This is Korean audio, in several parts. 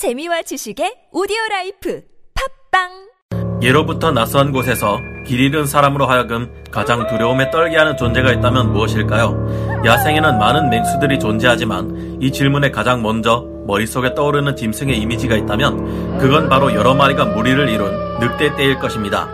재미와 지식의 오디오 라이프 팝빵 예로부터 낯선 곳에서 길 잃은 사람으로 하여금 가장 두려움에 떨게 하는 존재가 있다면 무엇일까요? 야생에는 많은 맹수들이 존재하지만 이 질문에 가장 먼저 머릿속에 떠오르는 짐승의 이미지가 있다면 그건 바로 여러 마리가 무리를 이룬 늑대 떼일 것입니다.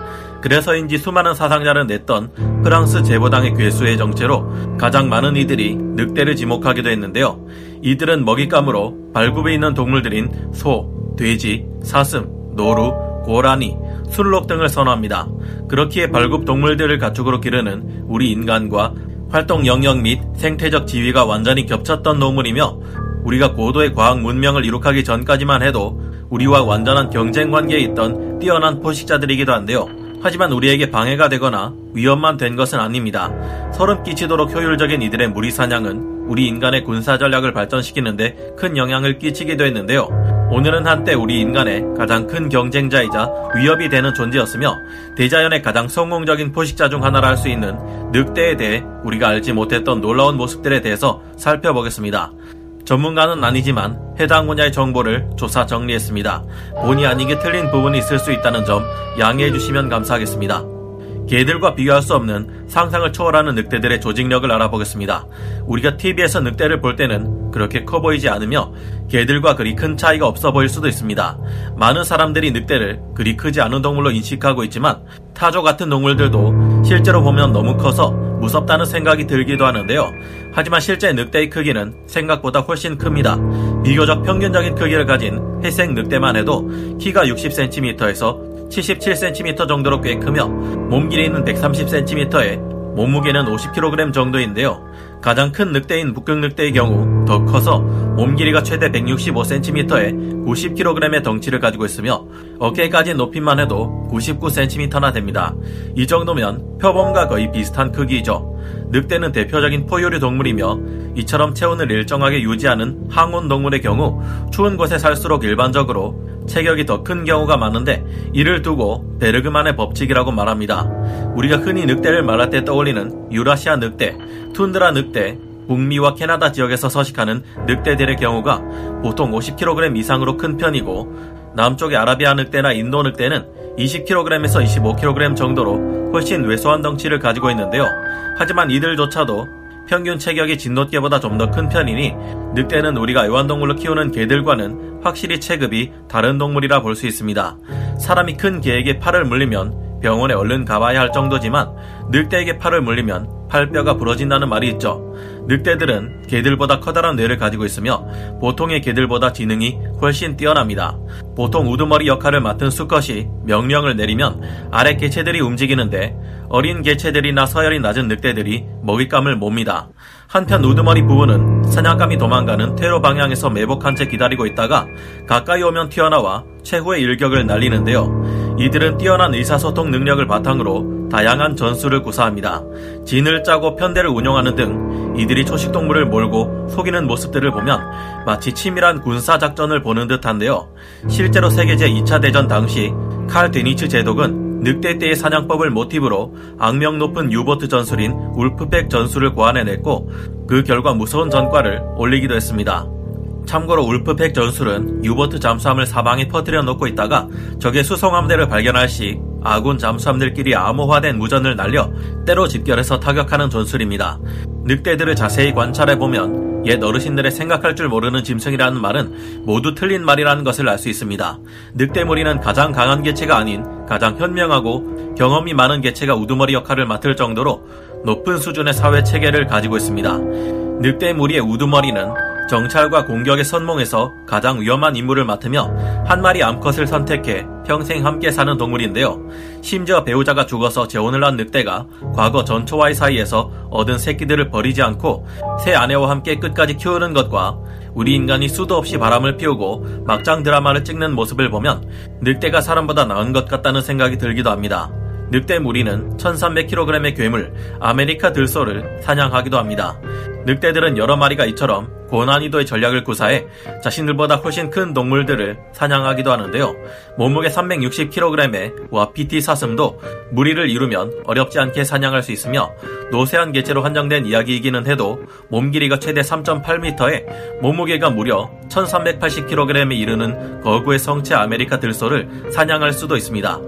그래서인지 수많은 사상자를 냈던 프랑스 제보당의 괴수의 정체로 가장 많은 이들이 늑대를 지목하기도 했는데요. 이들은 먹잇감으로 발굽에 있는 동물들인 소, 돼지, 사슴, 노루, 고라니, 술록 등을 선호합니다. 그렇기에 발굽 동물들을 가축으로 기르는 우리 인간과 활동 영역 및 생태적 지위가 완전히 겹쳤던 동물이며 우리가 고도의 과학 문명을 이룩하기 전까지만 해도 우리와 완전한 경쟁 관계에 있던 뛰어난 포식자들이기도 한데요. 하지만 우리에게 방해가 되거나 위험만 된 것은 아닙니다. 소름 끼치도록 효율적인 이들의 무리 사냥은 우리 인간의 군사 전략을 발전시키는데 큰 영향을 끼치기도 했는데요. 오늘은 한때 우리 인간의 가장 큰 경쟁자이자 위협이 되는 존재였으며 대자연의 가장 성공적인 포식자 중 하나라 할 수 있는 늑대에 대해 우리가 알지 못했던 놀라운 모습들에 대해서 살펴보겠습니다. 전문가는 아니지만 해당 분야의 정보를 조사 정리했습니다. 본의 아니게 틀린 부분이 있을 수 있다는 점 양해해 주시면 감사하겠습니다. 개들과 비교할 수 없는 상상을 초월하는 늑대들의 조직력을 알아보겠습니다. 우리가 TV에서 늑대를 볼 때는 그렇게 커 보이지 않으며 개들과 그리 큰 차이가 없어 보일 수도 있습니다. 많은 사람들이 늑대를 그리 크지 않은 동물로 인식하고 있지만 타조 같은 동물들도 실제로 보면 너무 커서 무섭다는 생각이 들기도 하는데요. 하지만 실제 늑대의 크기는 생각보다 훨씬 큽니다. 비교적 평균적인 크기를 가진 회색 늑대만 해도 키가 60cm에서 77cm 정도로 꽤 크며 몸 길이는 130cm에 몸무게는 50kg 정도인데요. 가장 큰 늑대인 북극 늑대의 경우 더 커서 몸 길이가 최대 165cm에 90kg의 덩치를 가지고 있으며 어깨까지 높이만 해도 99cm나 됩니다. 이 정도면 표범과 거의 비슷한 크기이죠. 늑대는 대표적인 포유류 동물이며 이처럼 체온을 일정하게 유지하는 항온 동물의 경우 추운 곳에 살수록 일반적으로 체격이 더 큰 경우가 많은데 이를 두고 베르그만의 법칙이라고 말합니다. 우리가 흔히 늑대를 말할 때 떠올리는 유라시아 늑대, 툰드라 늑대, 북미와 캐나다 지역에서 서식하는 늑대들의 경우가 보통 50kg 이상으로 큰 편이고 남쪽의 아라비아 늑대나 인도 늑대는 20kg에서 25kg 정도로 훨씬 왜소한 덩치를 가지고 있는데요. 하지만 이들조차도 평균 체격이 진돗개보다 좀 더 큰 편이니 늑대는 우리가 애완동물로 키우는 개들과는 확실히 체급이 다른 동물이라 볼 수 있습니다. 사람이 큰 개에게 팔을 물리면 병원에 얼른 가봐야 할 정도지만 늑대에게 팔을 물리면 팔뼈가 부러진다는 말이 있죠. 늑대들은 개들보다 커다란 뇌를 가지고 있으며 보통의 개들보다 지능이 훨씬 뛰어납니다. 보통 우두머리 역할을 맡은 수컷이 명령을 내리면 아래 개체들이 움직이는데 어린 개체들이나 서열이 낮은 늑대들이 먹잇감을 몹니다. 한편 우두머리 부분은 사냥감이 도망가는 퇴로 방향에서 매복한 채 기다리고 있다가 가까이 오면 튀어나와 최후의 일격을 날리는데요. 이들은 뛰어난 의사소통 능력을 바탕으로 다양한 전술을 구사합니다. 진을 짜고 편대를 운영하는 등 이들이 초식동물을 몰고 속이는 모습들을 보면 마치 치밀한 군사작전을 보는 듯한데요. 실제로 세계 제 2차 대전 당시 칼 데니츠 제독은 늑대 때의 사냥법을 모티브로 악명 높은 유보트 전술인 울프백 전술을 고안해냈고 그 결과 무서운 전과를 올리기도 했습니다. 참고로 울프팩 전술은 유보트 잠수함을 사방에 퍼뜨려 놓고 있다가 적의 수송함대를 발견할 시 아군 잠수함들끼리 암호화된 무전을 날려 때로 집결해서 타격하는 전술입니다. 늑대들을 자세히 관찰해 보면 옛 어르신들의 생각할 줄 모르는 짐승이라는 말은 모두 틀린 말이라는 것을 알 수 있습니다. 늑대 무리는 가장 강한 개체가 아닌 가장 현명하고 경험이 많은 개체가 우두머리 역할을 맡을 정도로 높은 수준의 사회 체계를 가지고 있습니다. 늑대 무리의 우두머리는 정찰과 공격의 선몽에서 가장 위험한 임무를 맡으며 한 마리 암컷을 선택해 평생 함께 사는 동물인데요. 심지어 배우자가 죽어서 재혼을 한 늑대가 과거 전초와의 사이에서 얻은 새끼들을 버리지 않고 새 아내와 함께 끝까지 키우는 것과 우리 인간이 수도 없이 바람을 피우고 막장 드라마를 찍는 모습을 보면 늑대가 사람보다 나은 것 같다는 생각이 들기도 합니다. 늑대 무리는 1300kg의 괴물 아메리카 들소를 사냥하기도 합니다. 늑대들은 여러 마리가 이처럼 고난이도의 전략을 구사해 자신들보다 훨씬 큰 동물들을 사냥하기도 하는데요. 몸무게 360kg의 와피티 사슴도 무리를 이루면 어렵지 않게 사냥할 수 있으며 노쇠한 개체로 한정된 이야기이기는 해도 몸 길이가 최대 3.8m에 몸무게가 무려 1380kg에 이르는 거구의 성체 아메리카 들소를 사냥할 수도 있습니다.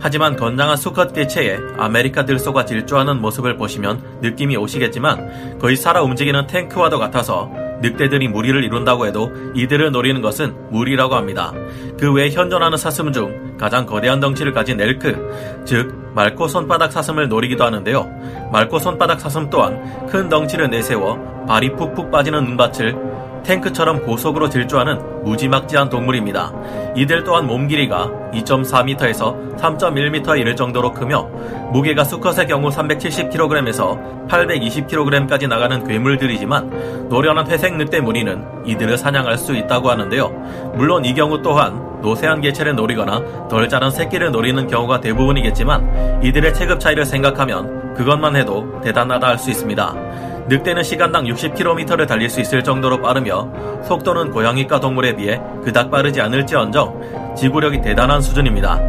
하지만 건장한 수컷 개체의 아메리카 들소가 질주하는 모습을 보시면 느낌이 오시겠지만 거의 살아 움직이는 탱크와도 같아서 늑대들이 무리를 이룬다고 해도 이들을 노리는 것은 무리라고 합니다. 그 외에 현존하는 사슴 중 가장 거대한 덩치를 가진 엘크, 즉 말코 손바닥 사슴을 노리기도 하는데요. 말코 손바닥 사슴 또한 큰 덩치를 내세워 발이 푹푹 빠지는 눈밭을 탱크처럼 고속으로 질주하는 무지막지한 동물입니다. 이들 또한 몸 길이가 2.4m에서 3.1m에 이를 정도로 크며 무게가 수컷의 경우 370kg에서 820kg까지 나가는 괴물들이지만 노련한 회색 늑대 무늬는 이들을 사냥할 수 있다고 하는데요. 물론 이 경우 또한 노세한 개체를 노리거나 덜 자란 새끼를 노리는 경우가 대부분이겠지만 이들의 체급 차이를 생각하면 그것만 해도 대단하다 할 수 있습니다. 늑대는 시간당 60km를 달릴 수 있을 정도로 빠르며 속도는 고양이과 동물에 비해 그닥 빠르지 않을지언정 지구력이 대단한 수준입니다.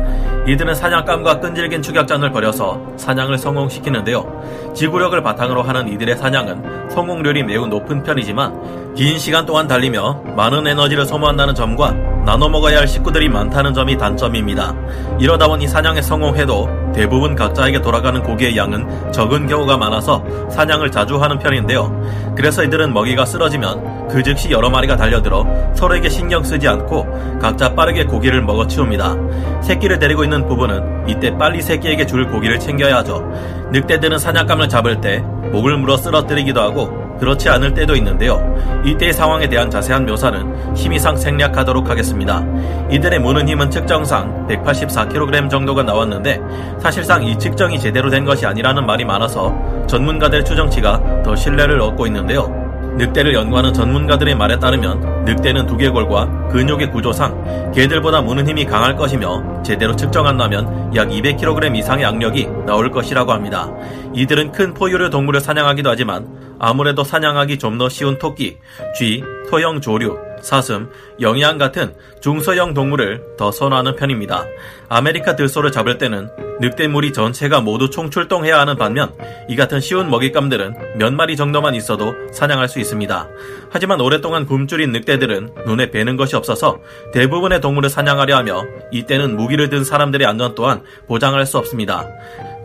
이들은 사냥감과 끈질긴 추격전을 벌여서 사냥을 성공시키는데요. 지구력을 바탕으로 하는 이들의 사냥은 성공률이 매우 높은 편이지만 긴 시간 동안 달리며 많은 에너지를 소모한다는 점과 나눠 먹어야 할 식구들이 많다는 점이 단점입니다. 이러다 보니 사냥에 성공해도 대부분 각자에게 돌아가는 고기의 양은 적은 경우가 많아서 사냥을 자주 하는 편인데요. 그래서 이들은 먹이가 쓰러지면 그 즉시 여러 마리가 달려들어 서로에게 신경 쓰지 않고 각자 빠르게 고기를 먹어 치웁니다. 새끼를 데리고 있는 부부는 이때 빨리 새끼에게 줄 고기를 챙겨야 하죠. 늑대들은 사냥감을 잡을 때 목을 물어 쓰러뜨리기도 하고 그렇지 않을 때도 있는데요. 이때의 상황에 대한 자세한 묘사는 힘이상 생략하도록 하겠습니다. 이들의 무는 힘은 측정상 184kg 정도가 나왔는데 사실상 이 측정이 제대로 된 것이 아니라는 말이 많아서 전문가들 추정치가 더 신뢰를 얻고 있는데요. 늑대를 연구하는 전문가들의 말에 따르면 늑대는 두개골과 근육의 구조상 개들보다 무는 힘이 강할 것이며 제대로 측정한다면 약 200kg 이상의 악력이 나올 것이라고 합니다. 이들은 큰 포유류 동물을 사냥하기도 하지만 아무래도 사냥하기 좀 더 쉬운 토끼, 쥐, 소형 조류, 사슴, 영양 같은 중소형 동물을 더 선호하는 편입니다. 아메리카 들소를 잡을 때는 늑대 무리 전체가 모두 총출동해야 하는 반면 이 같은 쉬운 먹잇감들은 몇 마리 정도만 있어도 사냥할 수 있습니다. 하지만 오랫동안 굶주린 늑대들은 눈에 뵈는 것이 없어서 대부분의 동물을 사냥하려 하며 이때는 무기를 든 사람들의 안전 또한 보장할 수 없습니다.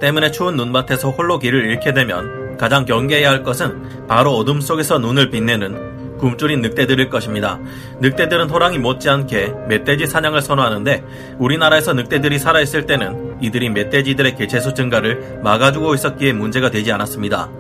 때문에 추운 눈밭에서 홀로 길을 잃게 되면 가장 경계해야 할 것은 바로 어둠 속에서 눈을 빛내는 굶주린 늑대들일 것입니다. 늑대들은 호랑이 못지않게 멧돼지 사냥을 선호하는데 우리나라에서 늑대들이 살아있을 때는 이들이 멧돼지들의 개체수 증가를 막아주고 있었기에 문제가 되지 않았습니다.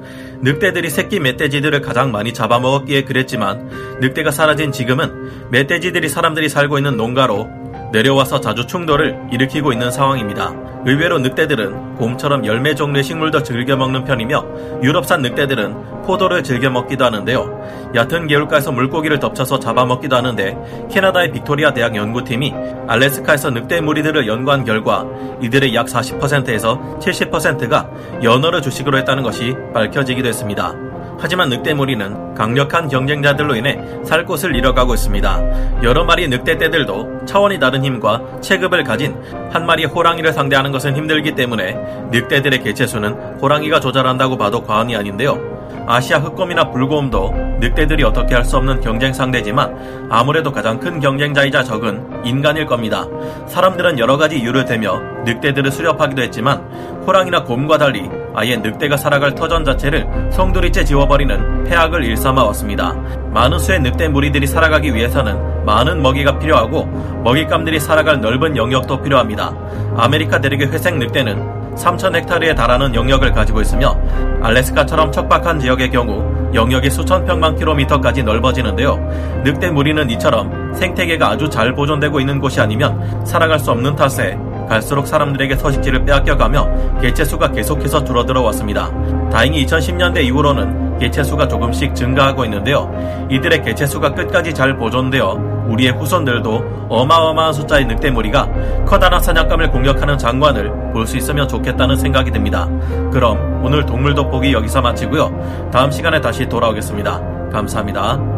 늑대들이 새끼 멧돼지들을 가장 많이 잡아먹었기에 그랬지만 늑대가 사라진 지금은 멧돼지들이 사람들이 살고 있는 농가로 내려와서 자주 충돌을 일으키고 있는 상황입니다. 의외로 늑대들은 곰처럼 열매 종류의 식물도 즐겨 먹는 편이며 유럽산 늑대들은 포도를 즐겨 먹기도 하는데요. 얕은 개울가에서 물고기를 덮쳐서 잡아먹기도 하는데 캐나다의 빅토리아 대학 연구팀이 알래스카에서 늑대 무리들을 연구한 결과 이들의 약 40%에서 70%가 연어를 주식으로 했다는 것이 밝혀지기도 했습니다. 하지만 늑대무리는 강력한 경쟁자들로 인해 살 곳을 잃어가고 있습니다. 여러 마리 늑대 떼들도 차원이 다른 힘과 체급을 가진 한 마리의 호랑이를 상대하는 것은 힘들기 때문에 늑대들의 개체수는 호랑이가 조절한다고 봐도 과언이 아닌데요. 아시아 흑곰이나 불곰도 늑대들이 어떻게 할 수 없는 경쟁 상대지만 아무래도 가장 큰 경쟁자이자 적은 인간일 겁니다. 사람들은 여러 가지 이유를 대며 늑대들을 수렵하기도 했지만 호랑이나 곰과 달리 아예 늑대가 살아갈 터전 자체를 송두리째 지워버리는 패악을 일삼아 왔습니다. 많은 수의 늑대 무리들이 살아가기 위해서는 많은 먹이가 필요하고 먹잇감들이 살아갈 넓은 영역도 필요합니다. 아메리카 대륙의 회색 늑대는 3,000헥타르에 달하는 영역을 가지고 있으며 알래스카처럼 척박한 지역의 경우 영역이 수천 평방 킬로미터까지 넓어지는데요. 늑대 무리는 이처럼 생태계가 아주 잘 보존되고 있는 곳이 아니면 살아갈 수 없는 탓에 갈수록 사람들에게 서식지를 빼앗겨가며 개체수가 계속해서 줄어들어 왔습니다. 다행히 2010년대 이후로는 개체수가 조금씩 증가하고 있는데요. 이들의 개체수가 끝까지 잘 보존되어 우리의 후손들도 어마어마한 숫자의 늑대무리가 커다란 사냥감을 공격하는 장관을 볼 수 있으면 좋겠다는 생각이 듭니다. 그럼 오늘 동물 돋보기 여기서 마치고요. 다음 시간에 다시 돌아오겠습니다. 감사합니다.